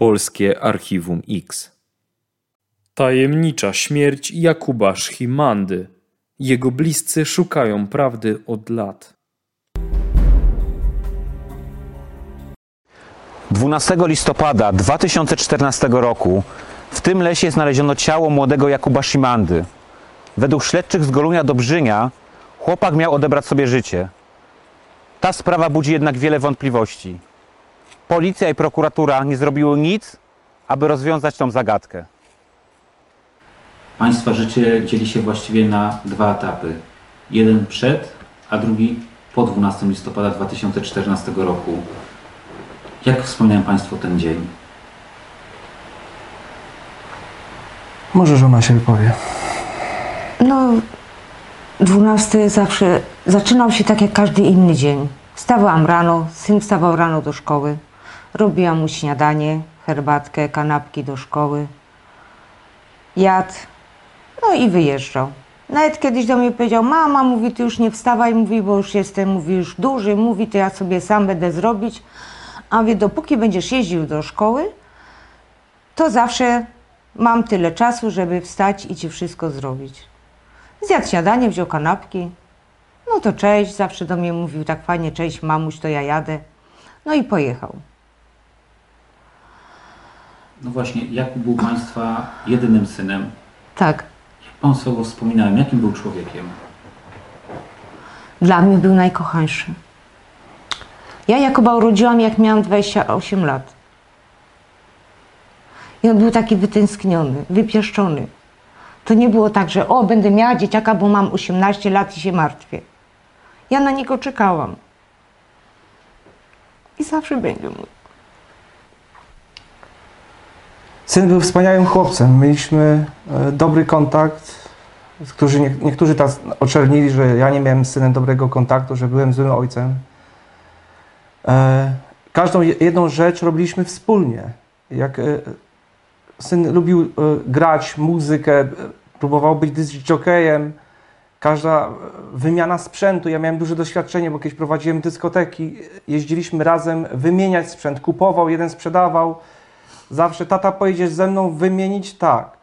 Polskie Archiwum X. Tajemnicza śmierć Jakuba Szchimandy. Jego bliscy szukają prawdy od lat. 12 listopada 2014 roku w tym lesie znaleziono ciało młodego Jakuba Szymandy. Według śledczych z Golunia Dobrzynia chłopak miał odebrać sobie życie. Ta sprawa budzi jednak wiele wątpliwości. Policja i prokuratura nie zrobiły nic, aby rozwiązać tą zagadkę. Państwa życie dzieli się właściwie na dwa etapy. Jeden przed, a drugi po 12 listopada 2014 roku. Jak wspominają Państwo ten dzień? Może żona się wypowie. No, 12 zawsze zaczynał się tak jak każdy inny dzień. Wstawałam rano, syn wstawał rano do szkoły. Robiłam mu śniadanie, herbatkę, kanapki do szkoły. Jadł, no i wyjeżdżał. Nawet kiedyś do mnie powiedział, mama, mówi, ty już nie wstawaj, mówi, bo już jestem, mówi, już duży, mówi, to ja sobie sam będę zrobić. A mówię, dopóki będziesz jeździł do szkoły, to zawsze mam tyle czasu, żeby wstać i ci wszystko zrobić. Zjadł śniadanie, wziął kanapki. No to cześć, zawsze do mnie mówił tak fajnie, cześć mamuś, to ja jadę. No i pojechał. No właśnie, Jakub był Państwa jedynym synem. Tak, Jak Państwo go wspominają, jakim był człowiekiem? dla mnie był najkochańszy. Ja Jakuba urodziłam, jak miałam 28 lat. I on był taki wytęskniony, wypieszczony. To nie było tak, że o, będę miała dzieciaka, bo mam 18 lat i się martwię. Ja na niego czekałam. I zawsze będzie mój. Syn był wspaniałym chłopcem. Mieliśmy e, dobry kontakt. Którzy, nie, niektórzy tak oczernili, że ja nie miałem z synem dobrego kontaktu, że byłem złym ojcem. E, każdą je- jedną rzecz robiliśmy wspólnie. Jak e, syn lubił grać muzykę, próbował być disc-jockeyem, każda wymiana sprzętu. Ja miałem duże doświadczenie, bo kiedyś prowadziłem dyskoteki. Jeździliśmy razem wymieniać sprzęt. Kupował, jeden sprzedawał. Zawsze tata pojedziesz ze mną wymienić tak.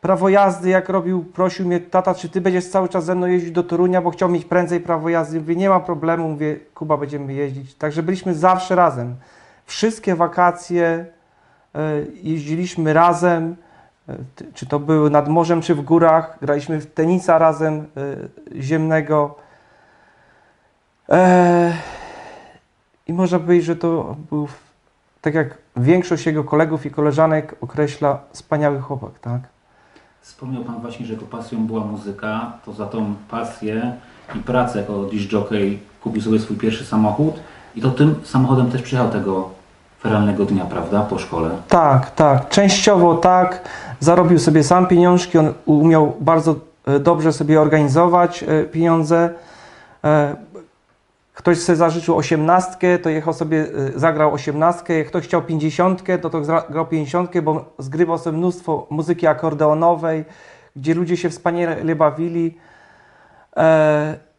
Prawo jazdy, jak robił, prosił mnie tata, czy ty będziesz cały czas ze mną jeździć do Torunia, bo chciał mieć prędzej prawo jazdy. Mówię, nie ma problemu, mówię, Kuba, będziemy jeździć. Także byliśmy zawsze razem. Wszystkie wakacje e, jeździliśmy razem, e, czy to były nad morzem, czy w górach. Graliśmy w tenisa razem e, ziemnego. I można powiedzieć, że to był, tak jak większość jego kolegów i koleżanek określa, wspaniały chłopak, tak? Wspomniał Pan właśnie, że jego pasją była muzyka. To za tą pasję i pracę jako disc jockey kupił sobie swój pierwszy samochód. I to tym samochodem też przyjechał tego feralnego dnia, prawda? Po szkole. Tak, tak. Częściowo tak. Zarobił sobie sam pieniążki. On umiał bardzo e, dobrze sobie organizować e, pieniądze. Ktoś sobie zażyczył osiemnastkę, to jechał sobie, e, zagrał osiemnastkę. Ktoś chciał pięćdziesiątkę, to to gra- grał pięćdziesiątkę, bo zgrywał sobie mnóstwo muzyki akordeonowej, gdzie ludzie się wspaniale bawili. E,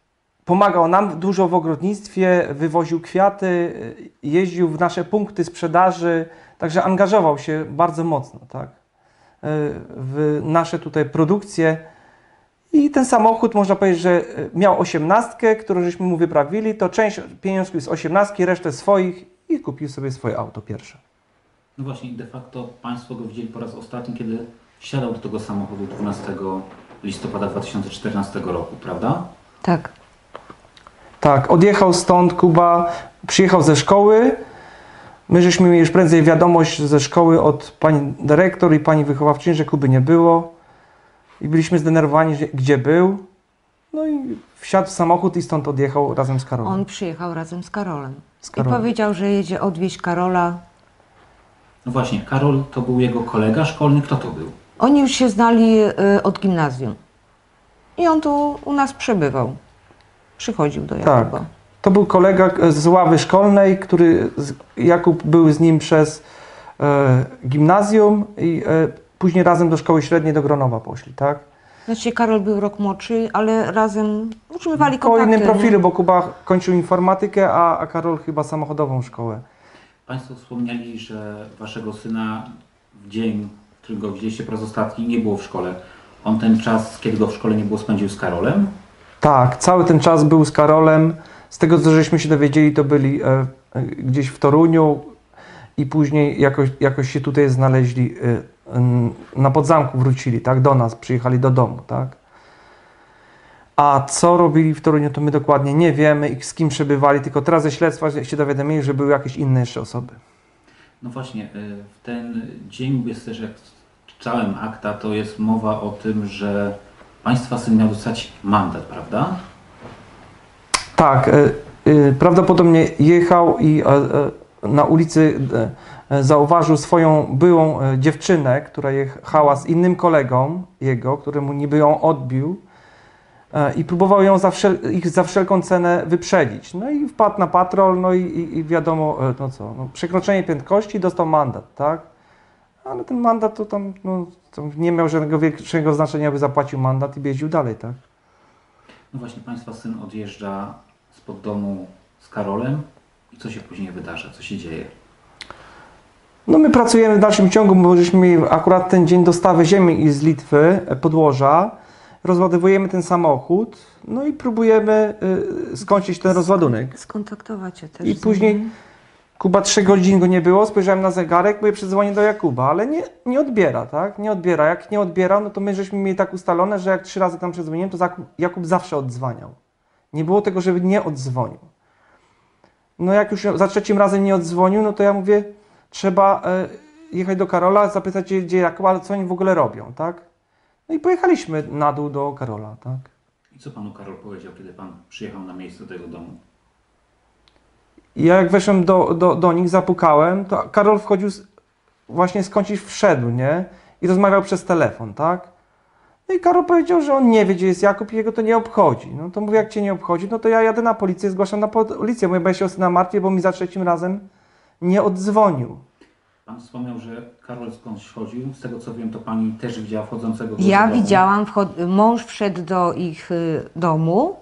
Pomagał nam dużo w ogrodnictwie, wywoził kwiaty, y, jeździł w nasze punkty sprzedaży, także angażował się bardzo mocno tak, y, w nasze tutaj produkcje. I ten samochód, można powiedzieć, że y, miał osiemnastkę, którą żeśmy mu wyprawili, to część pieniążków z osiemnastki, resztę swoich i kupił sobie swoje auto pierwsze. No właśnie, de facto Państwo go widzieli po raz ostatni, kiedy wsiadał do tego samochodu 12 listopada 2014 roku, prawda? Tak. Tak, odjechał stąd Kuba, przyjechał ze szkoły. My żeśmy mieli już prędzej wiadomość ze szkoły od pani dyrektor i pani wychowawczyni, że Kuby nie było. I byliśmy zdenerwowani, że, gdzie był. No i wsiadł w samochód i stąd odjechał razem z Karolem. On przyjechał razem z Karolem. Z I Karolem. powiedział, że jedzie odwieźć Karola. No właśnie, Karol to był jego kolega szkolny. Kto to był? Oni już się znali y, od gimnazjum. I on tu u nas przebywał. Przychodził do Tak. Jakuba. To był kolega e, z ławy szkolnej, który z, Jakub był z nim przez e, gimnazjum i e, później razem do szkoły średniej do Gronowa poszli, tak? Znaczy Karol był rok młodszy, ale razem utrzymywali Po kontakty. innym profilu, bo Kuba kończył informatykę, a, a Karol chyba samochodową szkołę. Państwo wspomnieli, że waszego syna w dzień, w którym go widzieliście po raz ostatni, nie było w szkole. On ten czas, kiedy go w szkole nie było, spędził z Karolem? Tak, cały ten czas był z Karolem. Z tego, co żeśmy się dowiedzieli, to byli e, e, gdzieś w Toruniu i później jakoś, jakoś się tutaj znaleźli, e, na podzamku wrócili, tak, do nas, przyjechali do domu, tak. A co robili w Toruniu, to my dokładnie nie wiemy i z kim przebywali, tylko teraz ze śledztwa się dowiadamili, że były jakieś inne jeszcze osoby. No właśnie, y, w ten dzień jest też jak w całym akta, to jest mowa o tym, że Państwa syn miał dostać mandat, prawda? Tak, e, e, prawdopodobnie jechał i na ulicy zauważył swoją byłą e, dziewczynę, która jechała z innym kolegą jego, któremu niby ją odbił e, i próbował ją za wszel- ich za wszelką cenę wyprzedzić. No i wpadł na patrol, no i, i, wiadomo, e, no co, no, przekroczenie prędkości dostał mandat, tak? Ale ten mandat to tam, no, to nie miał żadnego większego znaczenia, by zapłacił mandat i jeździł dalej, tak? No właśnie, Państwa syn odjeżdża spod domu z Karolem i co się później wydarza, co się dzieje? No my pracujemy w dalszym ciągu, bo żeśmy mieli akurat ten dzień dostawy ziemi i z Litwy, e, podłoża. Rozładowujemy ten samochód, no i próbujemy y, skończyć ten rozładunek. Skontaktować się też. I później. Kuba trzy godzin go nie było, spojrzałem na zegarek, mówię, przedzwonię do Jakuba, ale nie, nie odbiera, tak? Nie odbiera. Jak nie odbiera, no to my żeśmy mieli tak ustalone, że jak trzy razy tam przedzwoniłem, to Jakub, Jakub zawsze odzwaniał. Nie było tego, żeby nie odzwonił. No jak już za trzecim razem nie odzwonił, no to ja mówię, trzeba e, jechać do Karola, zapytać gdzie, gdzie Jakub, ale co oni w ogóle robią, tak? No i pojechaliśmy na dół do Karola, tak? I co Panu Karol powiedział, kiedy Pan przyjechał na miejsce tego domu? Ja jak weszłem do, do, do nich, zapukałem, to Karol wchodził, z, właśnie skądś wszedł, nie? I rozmawiał przez telefon, tak? No i Karol powiedział, że on nie wie, gdzie jest Jakub i jego to nie obchodzi. No to mówię, jak cię nie obchodzi, no to ja jadę na policję, zgłaszam na policję. Mówię, bo ja się o syna martwię, bo mi za trzecim razem nie oddzwonił. Pan wspomniał, że Karol skądś chodził. Z tego co wiem, to Pani też widziała wchodzącego do Ja domu. widziałam, wchod- mąż wszedł do ich y, domu.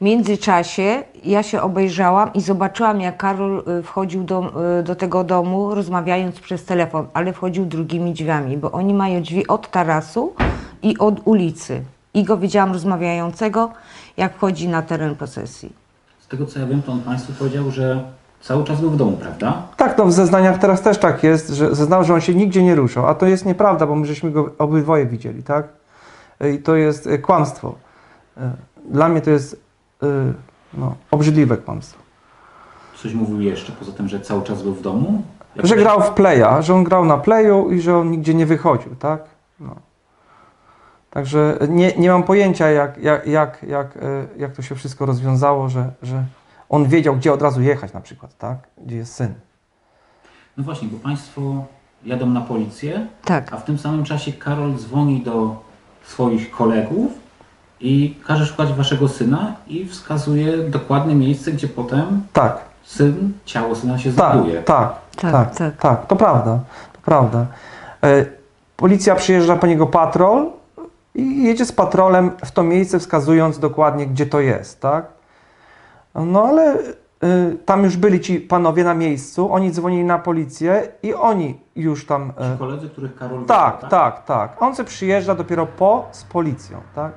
W międzyczasie ja się obejrzałam i zobaczyłam, jak Karol y, wchodził do, y, do tego domu, rozmawiając przez telefon, ale wchodził drugimi drzwiami, bo oni mają drzwi od tarasu i od ulicy. I go widziałam rozmawiającego, jak wchodzi na teren posesji. Z tego co ja wiem, to on Państwu powiedział, że cały czas był w domu, prawda? Tak, no w zeznaniach teraz też tak jest, że zeznał, że on się nigdzie nie ruszał, a to jest nieprawda, bo my żeśmy go obydwoje widzieli, tak? I to jest e, kłamstwo. E, Dla mnie to jest e, no, obrzydliwe kłamstwo. Coś mówił jeszcze, poza tym, że cały czas był w domu? Jak Że grał w playa, że on grał na playu i że on nigdzie nie wychodził, tak? No. Także nie, nie mam pojęcia, jak, jak, jak, jak, jak to się wszystko rozwiązało, że, że on wiedział, gdzie od razu jechać na przykład, tak? Gdzie jest syn. No właśnie, bo Państwo jadą na policję, Tak. a w tym samym czasie Karol dzwoni do swoich kolegów i każe szukać Waszego syna i wskazuje dokładne miejsce, gdzie potem Tak, syn, ciało syna się tak, znajduje. tak, Tak, tak, tak. tak, to prawda, to prawda. E, Policja przyjeżdża po niego patrol i jedzie z patrolem w to miejsce, wskazując dokładnie, gdzie to jest, tak? No ale y, tam już byli ci panowie na miejscu, oni dzwonili na policję i oni już tam... Ci e, koledzy, których Karol tak, widział, tak, tak. On se przyjeżdża dopiero po z policją, tak?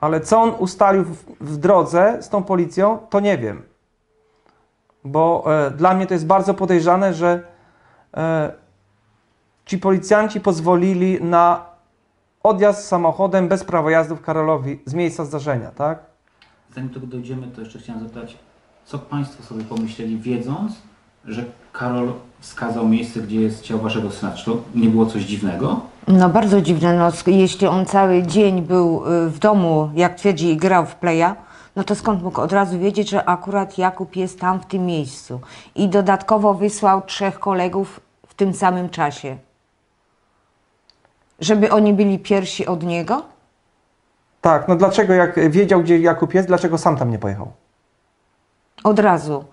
Ale co on ustalił w, w drodze z tą policją, to nie wiem. Bo e, dla mnie to jest bardzo podejrzane, że e, ci policjanci pozwolili na odjazd samochodem bez prawa jazdów Karolowi z miejsca zdarzenia, tak? Zanim do tego dojdziemy, to jeszcze chciałem zapytać, co Państwo sobie pomyśleli, wiedząc, że Karol wskazał miejsce, gdzie jest ciało Waszego syna? Czy to nie było coś dziwnego? No bardzo dziwne, no, jeśli on cały dzień był y, w domu, jak twierdzi, i grał w playa, no to skąd mógł od razu wiedzieć, że akurat Jakub jest tam w tym miejscu? I dodatkowo wysłał trzech kolegów w tym samym czasie. Żeby oni byli pierwsi od niego? Tak, no dlaczego jak wiedział, gdzie Jakub jest, dlaczego sam tam nie pojechał? Od razu.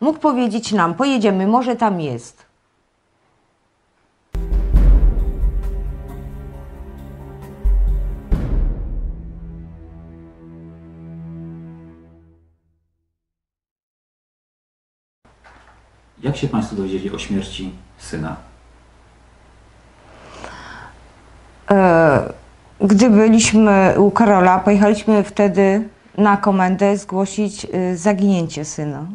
Mógł powiedzieć nam, pojedziemy, może tam jest. Jak się Państwo dowiedzieli o śmierci syna? E, Gdy byliśmy u Karola, pojechaliśmy wtedy na komendę zgłosić y, zaginięcie syna.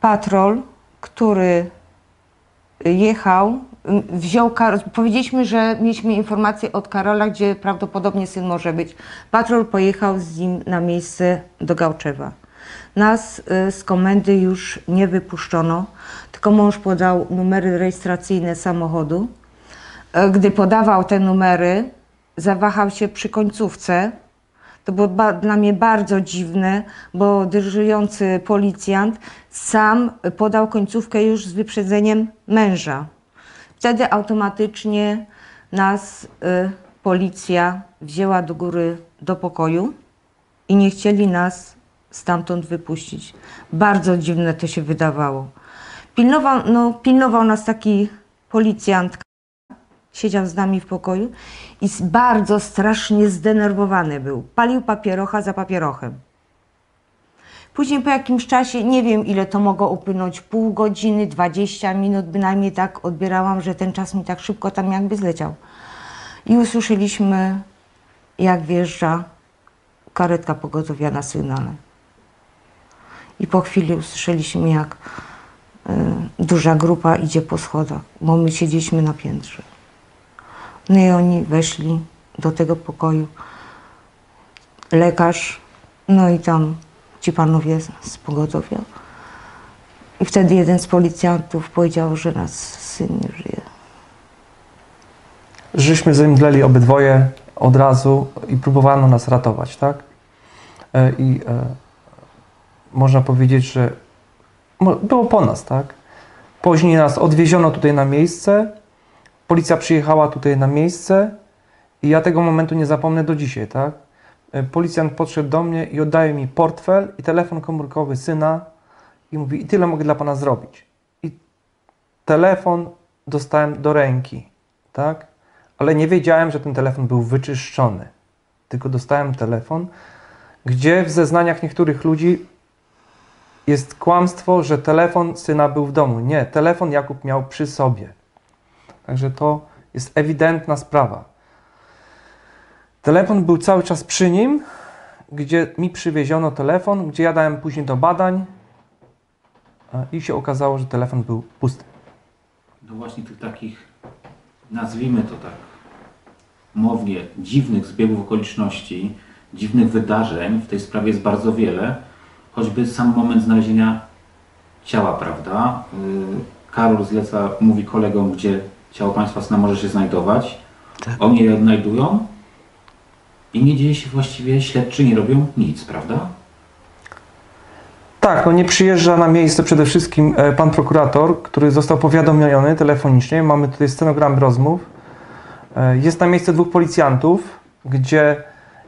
Patrol, który jechał, y, wziął Karol, powiedzieliśmy, że mieliśmy informację od Karola, gdzie prawdopodobnie syn może być. Patrol pojechał z nim na miejsce do Gałczewa. Nas y, z komendy już nie wypuszczono, tylko mąż podał numery rejestracyjne samochodu. E, Gdy podawał te numery, zawahał się przy końcówce. To było dla mnie bardzo dziwne, bo dyżurujący policjant sam podał końcówkę już z wyprzedzeniem męża. Wtedy automatycznie nas y, policja wzięła do góry do pokoju i nie chcieli nas stamtąd wypuścić. Bardzo dziwne to się wydawało. Pilnował, no, pilnował nas taki policjant, siedział z nami w pokoju i bardzo strasznie zdenerwowany był. Palił papierocha za papierochem. Później po jakimś czasie, nie wiem ile to mogło upłynąć, pół godziny, 20 minut, bynajmniej tak odbierałam, że ten czas mi tak szybko tam jakby zleciał. I usłyszeliśmy, jak wjeżdża karetka pogotowia na sygnale. I po chwili usłyszeliśmy, jak y, duża grupa idzie po schodach, bo my siedzieliśmy na piętrze. No i oni weszli do tego pokoju. Lekarz, no i tam ci panowie z- pogotowia. I wtedy jeden z policjantów powiedział, że nas syn nie żyje. Żeśmy zemdleli obydwoje od razu i próbowano nas ratować, tak? E, I e, można powiedzieć, że było po nas, tak? Później nas odwieziono tutaj na miejsce, policja przyjechała tutaj na miejsce i ja tego momentu nie zapomnę do dzisiaj, tak? E, Policjant podszedł do mnie i oddaje mi portfel i telefon komórkowy syna i mówi, i tyle mogę dla pana zrobić. I telefon dostałem do ręki, tak? Ale nie wiedziałem, że ten telefon był wyczyszczony. Tylko dostałem telefon, gdzie w zeznaniach niektórych ludzi jest kłamstwo, że telefon syna był w domu. Nie, telefon Jakub miał przy sobie. Także to jest ewidentna sprawa. Telefon był cały czas przy nim, gdzie mi przywieziono telefon, gdzie ja dałem później do badań i się okazało, że telefon był pusty. No właśnie tych takich, nazwijmy to tak, mownie, dziwnych zbiegów okoliczności, dziwnych wydarzeń w tej sprawie jest bardzo wiele. Choćby sam moment znalezienia ciała, prawda? Yy, Karol zleca, mówi kolegom, gdzie ciało państwa może się znajdować. Oni je odnajdują i nie dzieje się właściwie, śledczy nie robią nic, prawda? Tak, no nie przyjeżdża na miejsce przede wszystkim e, pan prokurator, który został powiadomiony telefonicznie. Mamy tutaj stenogram rozmów. E, Jest na miejsce dwóch policjantów, gdzie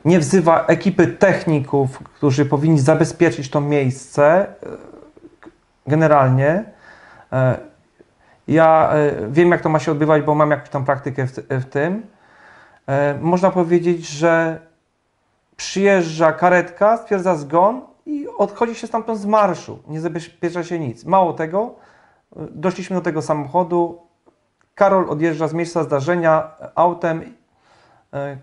nie wzywa ekipy techników, którzy powinni zabezpieczyć to miejsce e, generalnie. E, Ja e, wiem, jak to ma się odbywać, bo mam jakąś tam praktykę w, w tym. E, Można powiedzieć, że przyjeżdża karetka, stwierdza zgon i odchodzi się stamtąd z marszu. Nie zabezpiecza się nic. Mało tego, y, doszliśmy do tego samochodu. Karol odjeżdża z miejsca zdarzenia autem,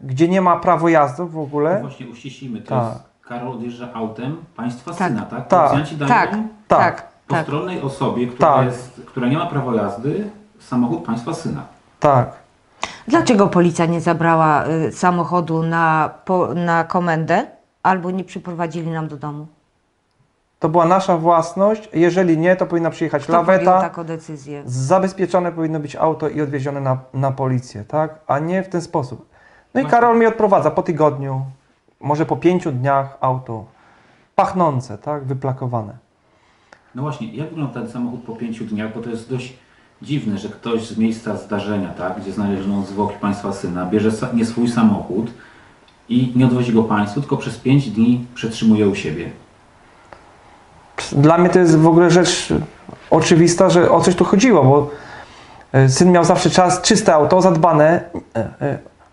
gdzie nie ma prawo jazdy w No ogóle. właśnie uściślimy, to Tak. jest Karol odjeżdża autem państwa Tak. syna, tak? Tak. Tak, Tak. tak, tak. Postronnej osobie, która, Tak. jest, która nie ma prawa jazdy, samochód państwa syna. Tak. Dlaczego policja nie zabrała y, samochodu na, po, na komendę albo nie przyprowadzili nam do domu? To była nasza własność. Jeżeli nie, to powinna przyjechać Kto laweta. taką decyzję? Zabezpieczone powinno być auto i odwiezione na, na policję, tak? A nie w ten sposób. No i Właśnie. Karol mnie odprowadza po tygodniu, może po pięciu dniach auto. Pachnące, tak? Wyplakowane. No właśnie, jak wygląda ten samochód po pięciu dniach, bo to jest dość dziwne, że ktoś z miejsca zdarzenia, tak, gdzie znaleziono zwłoki państwa syna, bierze nie swój samochód i nie odwozi go państwu, tylko przez pięć dni przetrzymuje u siebie. Dla mnie to jest w ogóle rzecz oczywista, że o coś tu chodziło, bo e, syn miał zawsze czas, czyste auto, zadbane.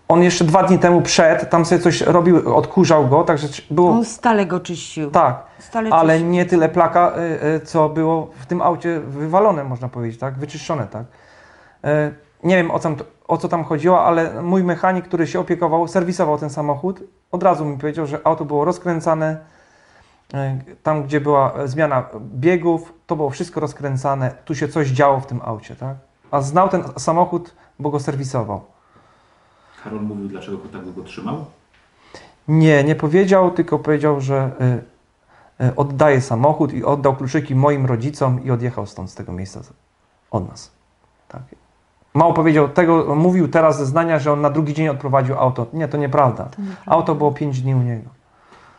On jeszcze dwa dni temu przed, tam sobie coś robił, odkurzał go, także było... On stale go czyścił. Tak, Stale ale czyścił. nie tyle plaka, y, y, co było w tym aucie wywalone, można powiedzieć, tak? Wyczyszczone, tak? Y, Nie wiem o, tam, o co tam chodziło, ale mój mechanik, który się opiekował, serwisował ten samochód, od razu mi powiedział, że auto było rozkręcane. Tam, gdzie była zmiana biegów, to było wszystko rozkręcane. Tu się coś działo w tym aucie, tak? A znał ten samochód, bo go serwisował. Karol mówił, dlaczego go tak długo trzymał? Nie, nie powiedział, tylko powiedział, że y, y, oddaje samochód i oddał kluczyki moim rodzicom i odjechał stąd z tego miejsca od nas. Tak. Mało powiedział tego, mówił teraz zeznania, że on na drugi dzień odprowadził auto. Nie, to nieprawda. Auto było 5 dni u niego.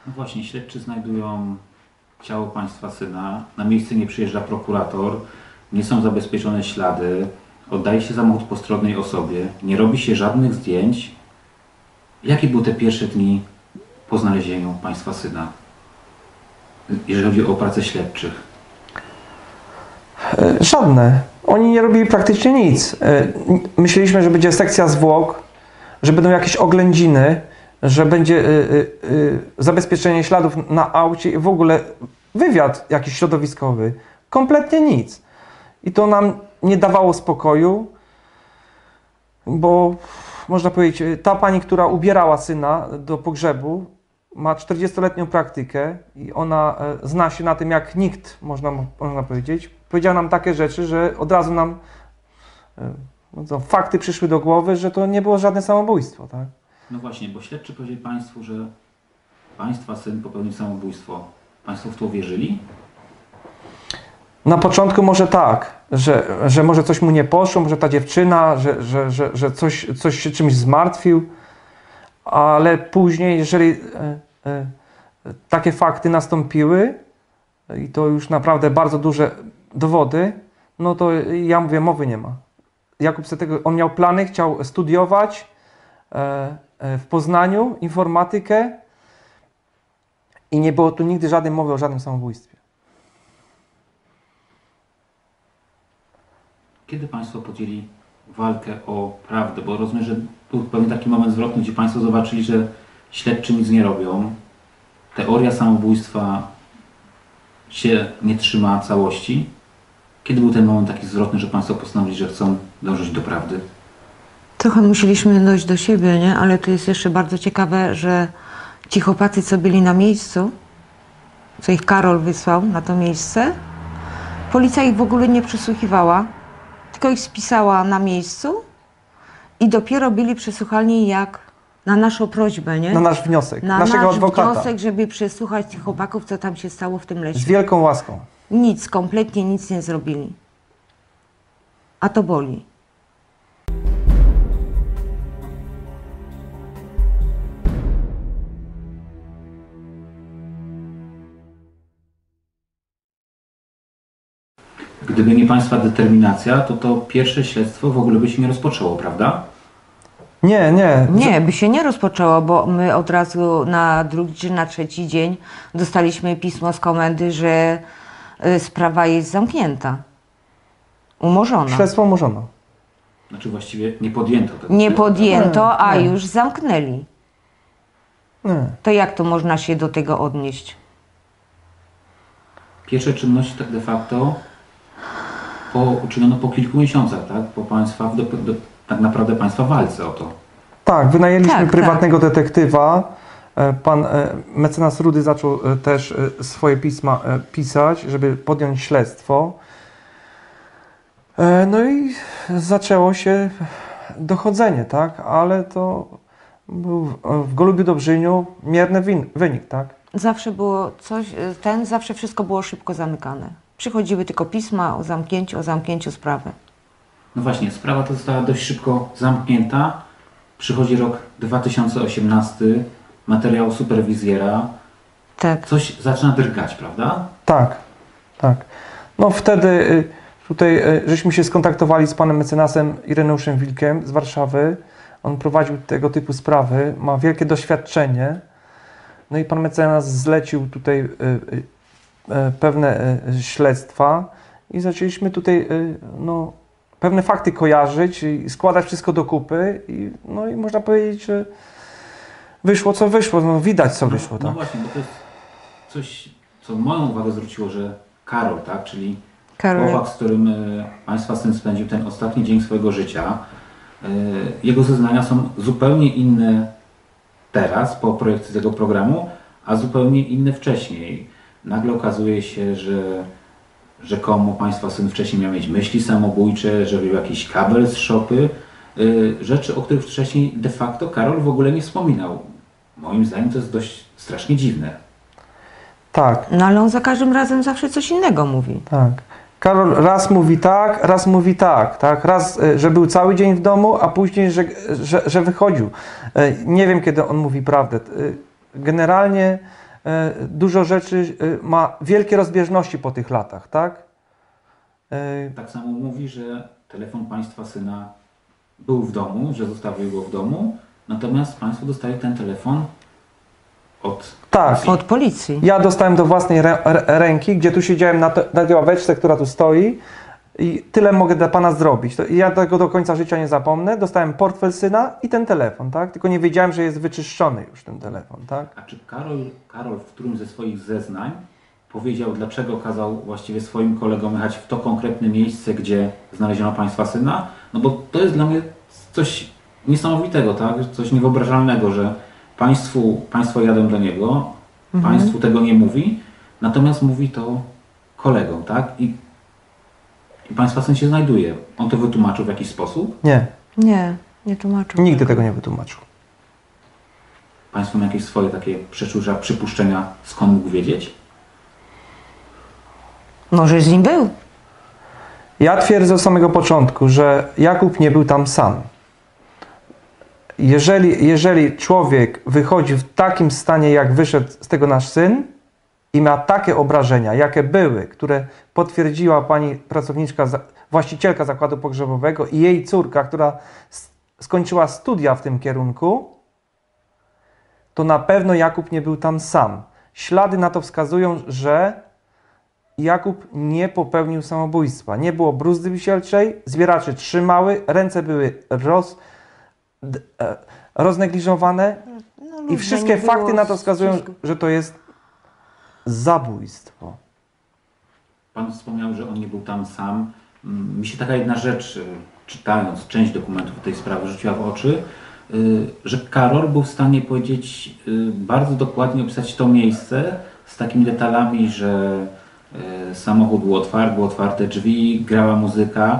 No właśnie, śledczy znajdują ciało państwa syna. Na miejsce nie przyjeżdża prokurator. Nie są zabezpieczone ślady. Oddaje się samochód postronnej osobie. Nie robi się żadnych zdjęć. Jakie były te pierwsze dni po znalezieniu państwa syna? Jeżeli chodzi o pracę śledczych. E, Żadne. Oni nie robili praktycznie nic. E, Myśleliśmy, że będzie sekcja zwłok, że będą jakieś oględziny, że będzie e, zabezpieczenie śladów na aucie i w ogóle wywiad jakiś środowiskowy. Kompletnie nic. I to nam nie dawało spokoju, bo można powiedzieć, ta pani, która ubierała syna do pogrzebu, ma 40-letnią praktykę i ona e, zna się na tym jak nikt, można, można powiedzieć. Powiedziała nam takie rzeczy, że od razu nam e, no fakty przyszły do głowy, że to nie było żadne samobójstwo. Tak? No właśnie, bo śledczy powiedzieli Państwu, że Państwa syn popełnił samobójstwo. Państwo w to wierzyli? Na początku może tak, że, że może coś mu nie poszło, może ta dziewczyna, że, że, że, że coś, coś się czymś zmartwił, ale później, jeżeli e, e, takie fakty nastąpiły i to już naprawdę bardzo duże dowody, no to ja mówię, mowy nie ma. Jakub tego, on miał plany, chciał studiować e, e, w Poznaniu informatykę i nie było tu nigdy żadnej mowy o żadnym samobójstwie. Kiedy Państwo podjęli walkę o prawdę? Bo rozumiem, że był pewien taki moment zwrotny, gdzie Państwo zobaczyli, że śledczy nic nie robią. Teoria samobójstwa się nie trzyma całości. Kiedy był ten moment taki zwrotny, że Państwo postanowili, że chcą dążyć do prawdy? Trochę musieliśmy dojść do siebie, nie? Ale to jest jeszcze bardzo ciekawe, że ci chłopacy, co byli na miejscu, co ich Karol wysłał na to miejsce, policja ich w ogóle nie przesłuchiwała, tylko ich spisała na miejscu i dopiero byli przesłuchani jak na naszą prośbę, nie? Na nasz wniosek, na naszego nasz adwokata. wniosek, żeby przesłuchać tych chłopaków, co tam się stało w tym Z lesie. wielką łaską. Nic, kompletnie nic nie zrobili. A to boli. Gdyby nie Państwa determinacja, to to pierwsze śledztwo w ogóle by się nie rozpoczęło, prawda? Nie, nie. Nie, by się nie rozpoczęło, bo my od razu na drugi czy na trzeci dzień dostaliśmy pismo z komendy, że y, sprawa jest zamknięta. Umorzona. Śledztwo umorzono. Znaczy właściwie nie podjęto tego. Nie podjęto, a Nie. już zamknęli. Nie. To jak to można się do tego odnieść? Pierwsze czynności tak de facto po, uczyniono po kilku miesiącach, tak? Po Państwa, do, do, tak naprawdę Państwa walce o to. Tak, wynajęliśmy Tak, prywatnego detektywa. E, Pan e, mecenas Rudy zaczął e, też swoje pisma pisać, żeby podjąć śledztwo. No i zaczęło się dochodzenie, tak? Ale to był w- Golubiu Dobrzyniu mierny win, wynik, tak? Zawsze było coś, ten, zawsze wszystko było szybko zamykane. Przychodziły tylko pisma o zamknięciu, o zamknięciu sprawy. No właśnie, sprawa ta została dość szybko zamknięta. Przychodzi rok 2018, materiał superwizjera. Tak. Coś zaczyna drgać, prawda? Tak, tak. No wtedy y, tutaj y, żeśmy się skontaktowali z panem mecenasem Ireneuszem Wilkiem z Warszawy. On prowadził tego typu sprawy, ma wielkie doświadczenie. No i pan mecenas zlecił tutaj y, pewne y, śledztwa i zaczęliśmy tutaj y, no, pewne fakty kojarzyć i składać wszystko do kupy i, no i można powiedzieć, że wyszło co wyszło, no widać co wyszło, No tak? właśnie, bo to jest coś, co moją uwagę zwróciło, że Karol, tak, czyli Karol, chłopak, z którym e, Państwa syn spędził ten ostatni dzień swojego życia, e, jego zeznania są zupełnie inne teraz, po projekcji tego programu, a zupełnie inne wcześniej. Nagle okazuje się, że rzekomo Państwa syn wcześniej miał mieć myśli samobójcze, że był jakiś kabel z szopy, e, rzeczy, o których wcześniej de facto Karol w ogóle nie wspominał. Moim zdaniem to jest dość strasznie dziwne. Tak, no ale on za każdym razem zawsze coś innego mówi. tak. Karol raz mówi tak, raz mówi tak, tak. Raz, e, że był cały dzień w domu, a później, że, że, że wychodził. E, Nie wiem, kiedy on mówi prawdę. Generalnie dużo rzeczy e, ma wielkie rozbieżności po tych latach, tak? E, Tak samo mówi, że telefon państwa syna był w domu, że zostawił go w domu, natomiast państwo dostali ten telefon od Tak. Od policji. Ja dostałem do własnej rę- rę- ręki, gdzie tu siedziałem na, na tej ławeczce, która tu stoi i tyle mogę dla Pana zrobić. To, ja tego do końca życia nie zapomnę. Dostałem portfel syna i ten telefon, tak? Tylko nie wiedziałem, że jest wyczyszczony już ten telefon, tak? A czy Karol, Karol w którymś ze swoich zeznań powiedział, dlaczego kazał właściwie swoim kolegom jechać w to konkretne miejsce, gdzie znaleziono państwa syna? No bo to jest dla mnie coś niesamowitego, tak? Coś niewyobrażalnego, że państwu, państwo jadą do niego, państwu tego nie mówi, natomiast mówi to kolegom, tak? I, i państwa syn się znajduje. On to wytłumaczył w jakiś sposób? Nie, Nie, nie tłumaczył. nigdy tego nie wytłumaczył. Państwo ma jakieś swoje takie przeczucia, przypuszczenia, skąd mógł wiedzieć? Może z nim był? Ja twierdzę od samego początku, że Jakub nie był tam sam. Jeżeli, jeżeli człowiek wychodzi w takim stanie, jak wyszedł z tego nasz syn i ma takie obrażenia, jakie były, które potwierdziła pani pracowniczka, właścicielka zakładu pogrzebowego i jej córka, która skończyła studia w tym kierunku, to na pewno Jakub nie był tam sam. Ślady na to wskazują, że Jakub nie popełnił samobójstwa. Nie było bruzdy wisielczej, zbieracze trzymały, ręce były roz, e, roznegliżowane No, i wszystkie fakty na to wskazują, wszystko. że to jest zabójstwo. Pan wspomniał, że on nie był tam sam. Mm, Mi się taka jedna rzecz, y, czytając część dokumentów tej sprawy, rzuciła w oczy, y, że Karol był w stanie powiedzieć, y, bardzo dokładnie opisać to miejsce z takimi detalami, że samochód był otwarty, były otwarte drzwi, grała muzyka,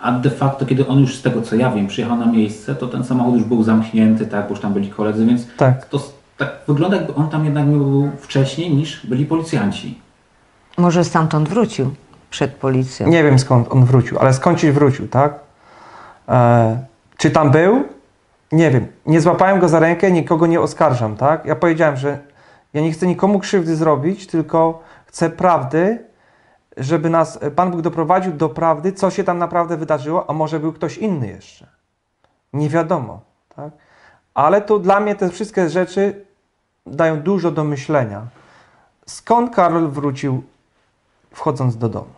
a de facto, kiedy on już z tego co ja wiem, przyjechał na miejsce, to ten samochód już był zamknięty, tak, bo już tam byli koledzy, więc Tak. to tak wygląda, jakby on tam jednak nie był wcześniej niż byli policjanci. Może stamtąd wrócił przed policją. Nie wiem skąd on wrócił, ale skądś wrócił, tak? E, czy tam był? Nie wiem. Nie złapałem go za rękę, nikogo nie oskarżam, tak? Ja powiedziałem, że ja nie chcę nikomu krzywdy zrobić, tylko chcę prawdy, żeby nas Pan Bóg doprowadził do prawdy, co się tam naprawdę wydarzyło, a może był ktoś inny jeszcze. Nie wiadomo? Ale to dla mnie te wszystkie rzeczy dają dużo do myślenia. Skąd Karol wrócił wchodząc do domu?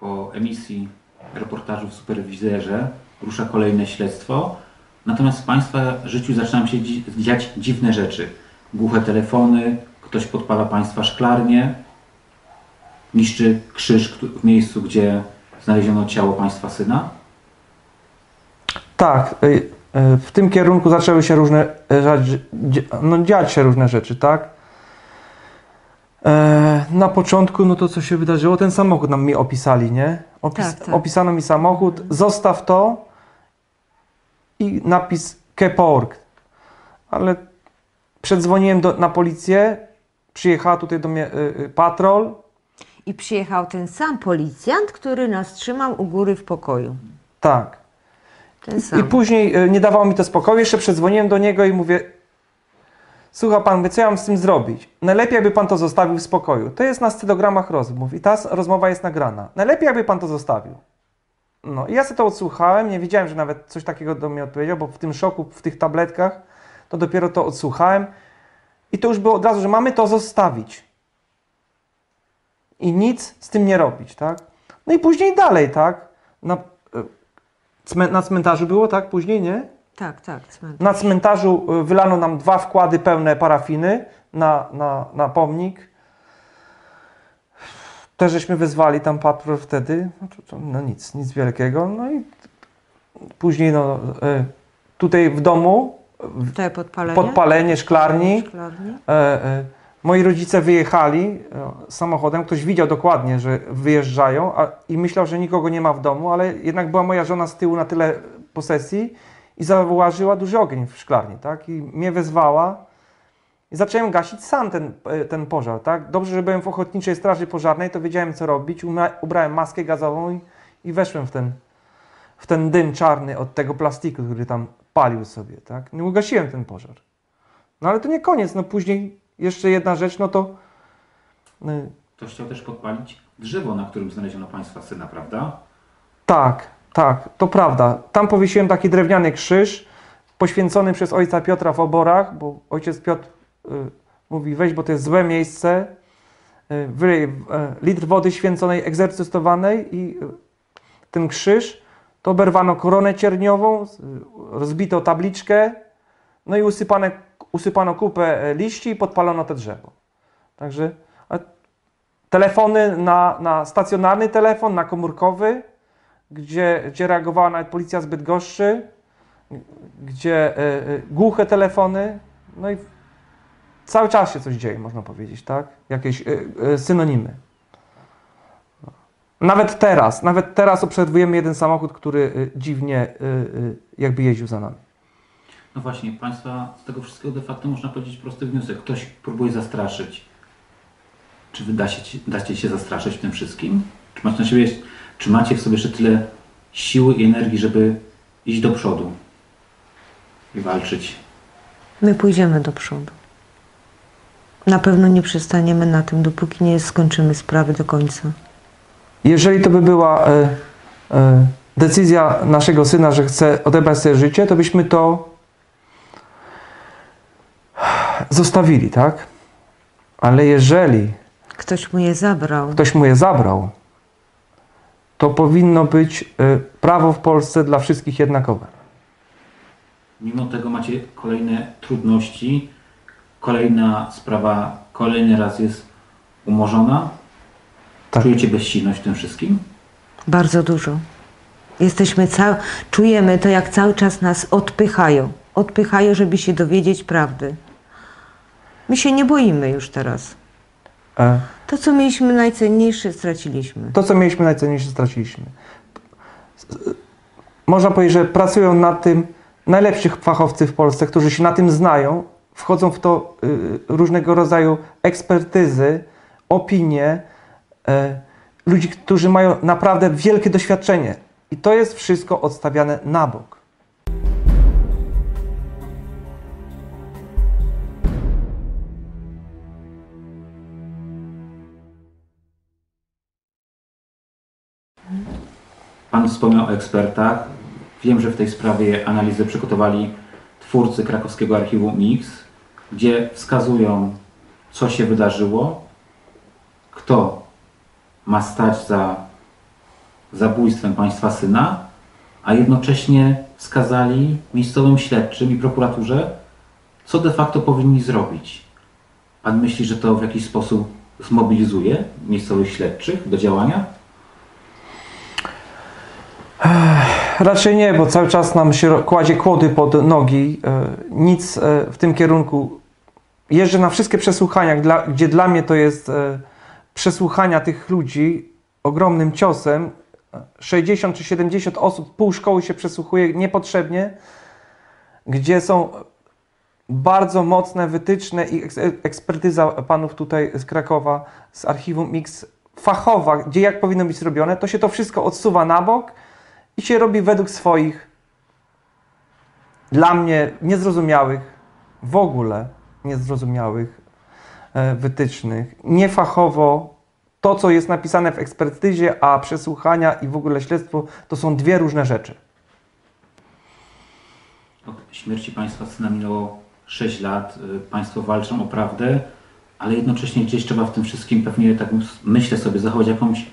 po emisji reportażu w Superwizerze rusza kolejne śledztwo. Natomiast w Państwa życiu zaczynają się dzi- dziać dziwne rzeczy. Głuche telefony, ktoś podpala Państwa szklarnię, niszczy krzyż w miejscu, gdzie znaleziono ciało Państwa syna. Tak, y, w tym kierunku zaczęły się różne dzie- no, dziać się różne rzeczy, tak? E, Na początku, no to co się wydarzyło, ten samochód nam mi opisali, nie? Opis, Tak, tak. Opisano mi samochód, zostaw to i napis Kepork. Ale przedzwoniłem do, na policję, przyjechała tutaj do mnie y, patrol, I przyjechał ten sam policjant, który nas trzymał u góry w pokoju. tak. Ten I sam. później y, nie dawało mi to spokoju, jeszcze przedzwoniłem do niego i mówię Słucha pan, co ja mam z tym zrobić? Najlepiej, jakby pan to zostawił w spokoju. To jest na stylogramach rozmów i ta rozmowa jest nagrana. Najlepiej, jakby pan to zostawił. No i ja sobie to odsłuchałem, nie wiedziałem, że nawet coś takiego do mnie odpowiedział, bo w tym szoku, w tych tabletkach, to dopiero to odsłuchałem i to już było od razu, że mamy to zostawić. I nic z tym nie robić, tak? No i później dalej, tak? Na, e, cme- na cmentarzu było, tak? Później, nie? Tak, tak, cmentarz. Na cmentarzu y, wylano nam dwa wkłady pełne parafiny na, na, na pomnik. Też żeśmy wezwali tam patrol wtedy. No, no nic, nic wielkiego. No i później no, y, tutaj w domu podpalenie. podpalenie szklarni. Szklarni. E, e, moi rodzice wyjechali e, samochodem. Ktoś widział dokładnie, że wyjeżdżają a, i myślał, że nikogo nie ma w domu, ale jednak była moja żona z tyłu na tyle posesji i zauważyła duży ogień w szklarni, tak? I mnie wezwała i zacząłem gasić sam ten, e, ten pożar, tak? Dobrze, że byłem w Ochotniczej Straży Pożarnej, to wiedziałem co robić. Ubrałem maskę gazową i, i weszłem w ten, w ten dym czarny od tego plastiku, który tam palił sobie, tak? Nie ugasiłem ten pożar. No ale to nie koniec, no później jeszcze jedna rzecz, no to y, Ktoś chciał też podpalić drzewo, na którym znaleziono Państwa syna, prawda? tak, tak, to prawda. Tam powiesiłem taki drewniany krzyż poświęcony przez ojca Piotra w oborach, bo ojciec Piotr y, mówi weź, bo to jest złe miejsce, y, wylej y, litr wody święconej, egzorcystowanej i y, ten krzyż, to oberwano koronę cierniową, y, rozbito tabliczkę, no i usypane, usypano kupę e, liści i podpalono to drzewo. Także telefony na, na stacjonarny telefon, na komórkowy, gdzie, gdzie reagowała nawet policja z Bydgoszczy, gdzie e, e, głuche telefony, no i cały czas się coś dzieje, można powiedzieć, tak? Jakieś e, synonimy. Nawet teraz, nawet teraz obserwujemy jeden samochód, który dziwnie jakby jeździł za nami. No właśnie, Państwa z tego wszystkiego de facto można powiedzieć prosty wniosek. Ktoś próbuje zastraszyć. Czy Wy dacie, dacie się zastraszyć w tym wszystkim? Czy macie, na siebie, czy macie w sobie jeszcze tyle siły i energii, żeby iść do przodu i walczyć? My pójdziemy do przodu. Na pewno nie przestaniemy na tym, dopóki nie skończymy sprawy do końca. Jeżeli to by była e, e, decyzja naszego syna, że chce odebrać sobie życie, to byśmy to zostawili, tak? Ale jeżeli Ktoś mu je zabrał. ktoś mu je zabrał, to powinno być e, prawo w Polsce dla wszystkich jednakowe. Mimo tego macie kolejne trudności, kolejna sprawa kolejny raz jest umorzona. Tak. Czujecie bezsilność w tym wszystkim? Bardzo dużo. Jesteśmy cał... Czujemy to, jak cały czas nas odpychają. Odpychają, żeby się dowiedzieć prawdy. My się nie boimy już teraz. E, To, co mieliśmy najcenniejsze, straciliśmy. To, co mieliśmy najcenniejsze, straciliśmy. Można powiedzieć, że pracują nad tym najlepsi fachowcy w Polsce, którzy się na tym znają, wchodzą w to y, różnego rodzaju ekspertyzy, opinie, e, ludzi, którzy mają naprawdę wielkie doświadczenie. I to jest wszystko odstawiane na bok. Pan wspomniał o ekspertach. Wiem, że w tej sprawie analizę przygotowali twórcy krakowskiego archiwum Mix, gdzie wskazują, co się wydarzyło, kto ma stać za zabójstwem państwa syna, a jednocześnie wskazali miejscowym śledczym i prokuraturze, co de facto powinni zrobić. Pan myśli, że to w jakiś sposób zmobilizuje miejscowych śledczych do działania? Raczej nie, bo cały czas nam się kładzie kłody pod nogi. E, Nic e, w tym kierunku. Jeżdżę na wszystkie przesłuchania, gdzie dla mnie to jest e, przesłuchania tych ludzi ogromnym ciosem. 60 czy 70 osób, pół szkoły się przesłuchuje niepotrzebnie, gdzie są bardzo mocne wytyczne i eks- ekspertyza panów tutaj z Krakowa, z archiwum X, fachowa, gdzie jak powinno być zrobione, to się to wszystko odsuwa na bok i się robi według swoich, dla mnie niezrozumiałych, w ogóle niezrozumiałych e, wytycznych. Niefachowo to, co jest napisane w ekspertyzie, a przesłuchania i w ogóle śledztwo to są dwie różne rzeczy. Od śmierci państwa syna minęło 6 lat. y, Państwo walczą o prawdę, ale jednocześnie gdzieś trzeba w tym wszystkim pewnie, tak myślę sobie, zachować jakąś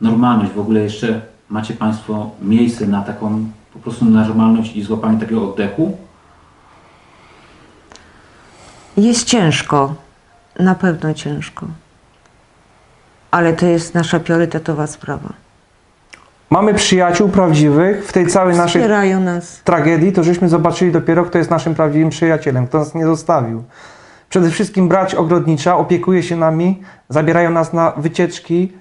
normalność? W ogóle jeszcze macie Państwo miejsce na taką po prostu normalność i złapanie takiego oddechu? Jest ciężko, na pewno ciężko. Ale to jest nasza priorytetowa sprawa. Mamy przyjaciół prawdziwych w tej całej naszej Wspierają nas. tragedii, to żeśmy zobaczyli dopiero, kto jest naszym prawdziwym przyjacielem, kto nas nie zostawił. Przede wszystkim brać ogrodnicza opiekuje się nami, zabierają nas na wycieczki.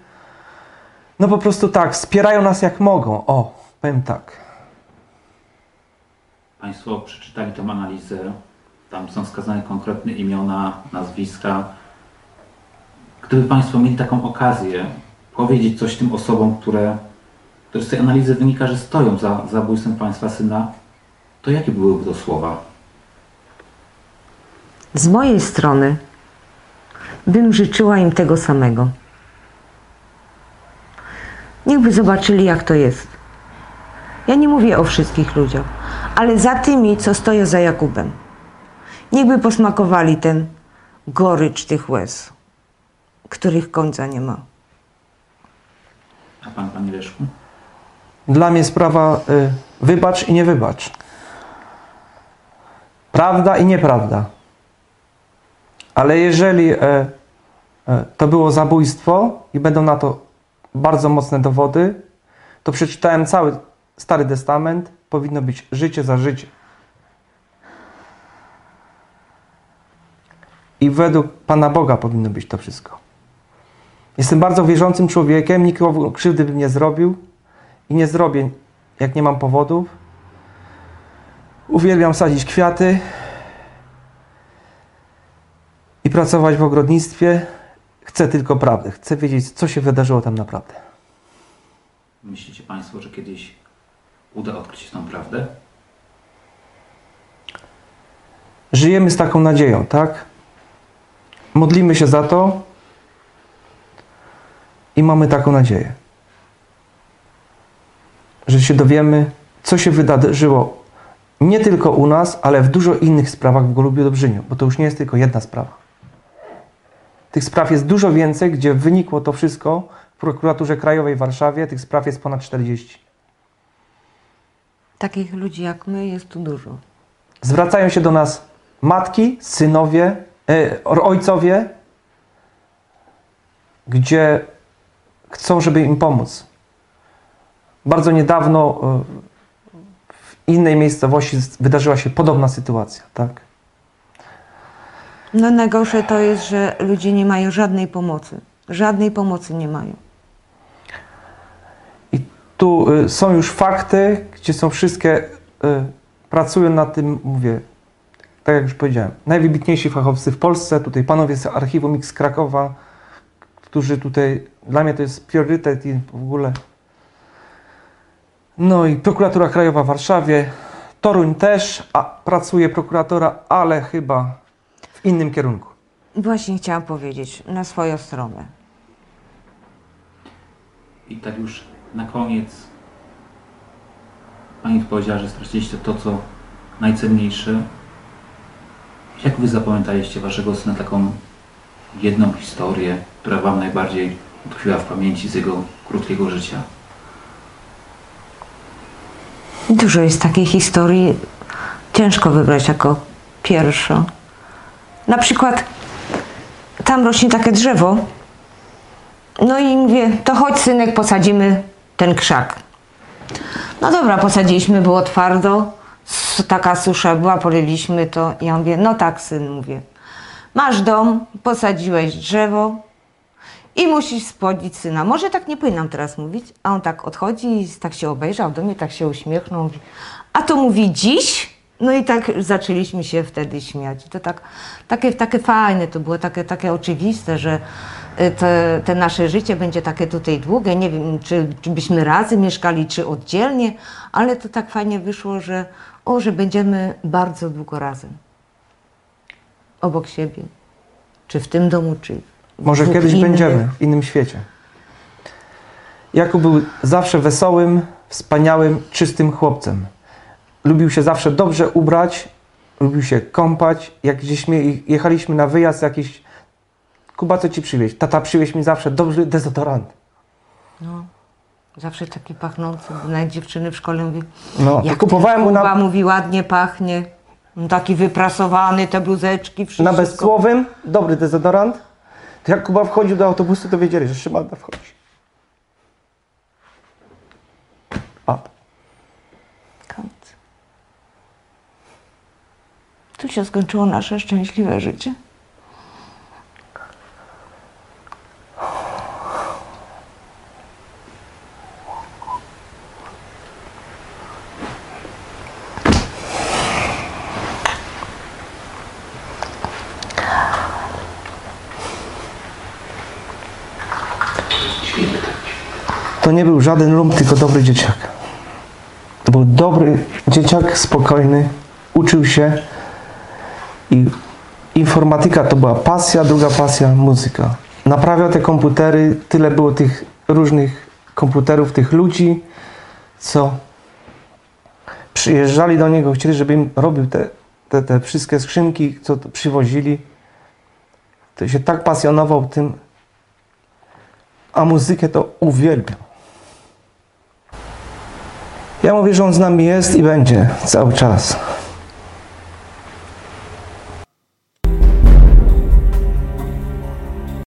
No po prostu tak, wspierają nas jak mogą. O, powiem tak. Państwo przeczytali tę analizę, tam są wskazane konkretne imiona, nazwiska. Gdyby Państwo mieli taką okazję powiedzieć coś tym osobom, które, które z tej analizy wynika, że stoją za zabójstwem Państwa syna, to jakie byłyby to słowa? Z mojej strony bym życzyła im tego samego. Niechby zobaczyli, jak to jest. Ja nie mówię o wszystkich ludziach, ale za tymi, co stoją za Jakubem. Niechby posmakowali ten gorycz tych łez, których końca nie ma. A Pan, Panie Leszku? Dla mnie sprawa y, wybacz i nie wybacz. Prawda i nieprawda. Ale jeżeli e, e, to było zabójstwo i będą na to bardzo mocne dowody, to przeczytałem cały Stary Testament, powinno być życie za życie. I według Pana Boga powinno być to wszystko. Jestem bardzo wierzącym człowiekiem, nikogo krzywdy bym nie zrobił i nie zrobię, jak nie mam powodów. Uwielbiam sadzić kwiaty i pracować w ogrodnictwie. Chcę tylko prawdy. Chcę wiedzieć, co się wydarzyło tam naprawdę. Myślicie Państwo, że kiedyś uda odkryć tą prawdę? Żyjemy z taką nadzieją, tak? Modlimy się za to i mamy taką nadzieję, że się dowiemy, co się wydarzyło nie tylko u nas, ale w dużo innych sprawach w Golubiu Dobrzyniu, bo to już nie jest tylko jedna sprawa. Tych spraw jest dużo więcej, gdzie wynikło to wszystko w prokuraturze krajowej w Warszawie. Tych spraw jest ponad 40. Takich ludzi jak my jest tu dużo. Zwracają się do nas matki, synowie, e, ojcowie, gdzie chcą, żeby im pomóc. Bardzo niedawno e, w innej miejscowości wydarzyła się podobna sytuacja, tak? No najgorsze to jest, że ludzie nie mają żadnej pomocy. Żadnej pomocy nie mają. I tu y, są już fakty, gdzie są wszystkie, y, pracują nad tym, mówię, tak jak już powiedziałem, najwybitniejsi fachowcy w Polsce, tutaj panowie z Archiwum X Krakowa, którzy tutaj, dla mnie to jest priorytet i w ogóle. No i prokuratura krajowa w Warszawie, Toruń też, a pracuje prokuratora, ale chyba w innym kierunku. Właśnie chciałam powiedzieć, na swoją stronę. I tak już na koniec Pani powiedziała, że straciliście to, co najcenniejsze. Jak Wy zapamiętaliście Waszego syna taką jedną historię, która Wam najbardziej utkwiła w pamięci z jego krótkiego życia? Dużo jest takiej historii, ciężko wybrać jako pierwszą. Na przykład tam rośnie takie drzewo. No i mówię, to chodź synek, posadzimy ten krzak. No dobra, posadziliśmy, było twardo, taka susza była, poliliśmy to. Ja mówię, no tak syn, mówię. Masz dom, posadziłeś drzewo i musisz spłodzić syna. Może tak nie powinnam teraz mówić, a on tak odchodzi i tak się obejrzał do mnie, tak się uśmiechnął. A to mówi dziś? No i tak zaczęliśmy się wtedy śmiać. To tak, takie, takie fajne to było, takie, takie oczywiste, że y, te, te nasze życie będzie takie tutaj długie. Nie wiem, czy, czy byśmy razem mieszkali, czy oddzielnie, ale to tak fajnie wyszło, że, o, że będziemy bardzo długo razem. Obok siebie. Czy w tym domu, czy w Może kiedyś będziemy w innym świecie. Jakub był zawsze wesołym, wspaniałym, czystym chłopcem. Lubił się zawsze dobrze ubrać, lubił się kąpać. Jak gdzieś jechaliśmy na wyjazd jakiś, Kuba, co ci przywieźć? Tata przywieźć mi zawsze dobry dezodorant. No, zawsze taki pachnący. Nawet dziewczyny w szkole mówią, No, jak kupowałem mu Kuba na, mówi, ładnie pachnie. Taki wyprasowany, te bluzeczki, wszystko. na bezsłowym, dobry dezodorant. To jak Kuba wchodził do autobusu, to wiedzieli, że Szymanda wchodzi. A, Koniec. Tu się skończyło nasze szczęśliwe życie. to nie był żaden lump, tylko dobry dzieciak. To był dobry dzieciak, spokojny, uczył się i informatyka to była pasja, druga pasja muzyka. Naprawiał te komputery, tyle było tych różnych komputerów, tych ludzi, co przyjeżdżali do niego, chcieli, żeby im robił te, te, te wszystkie skrzynki, co przywozili. To się tak pasjonował tym, a muzykę to uwielbiał. Ja mówię, że on z nami jest i będzie cały czas.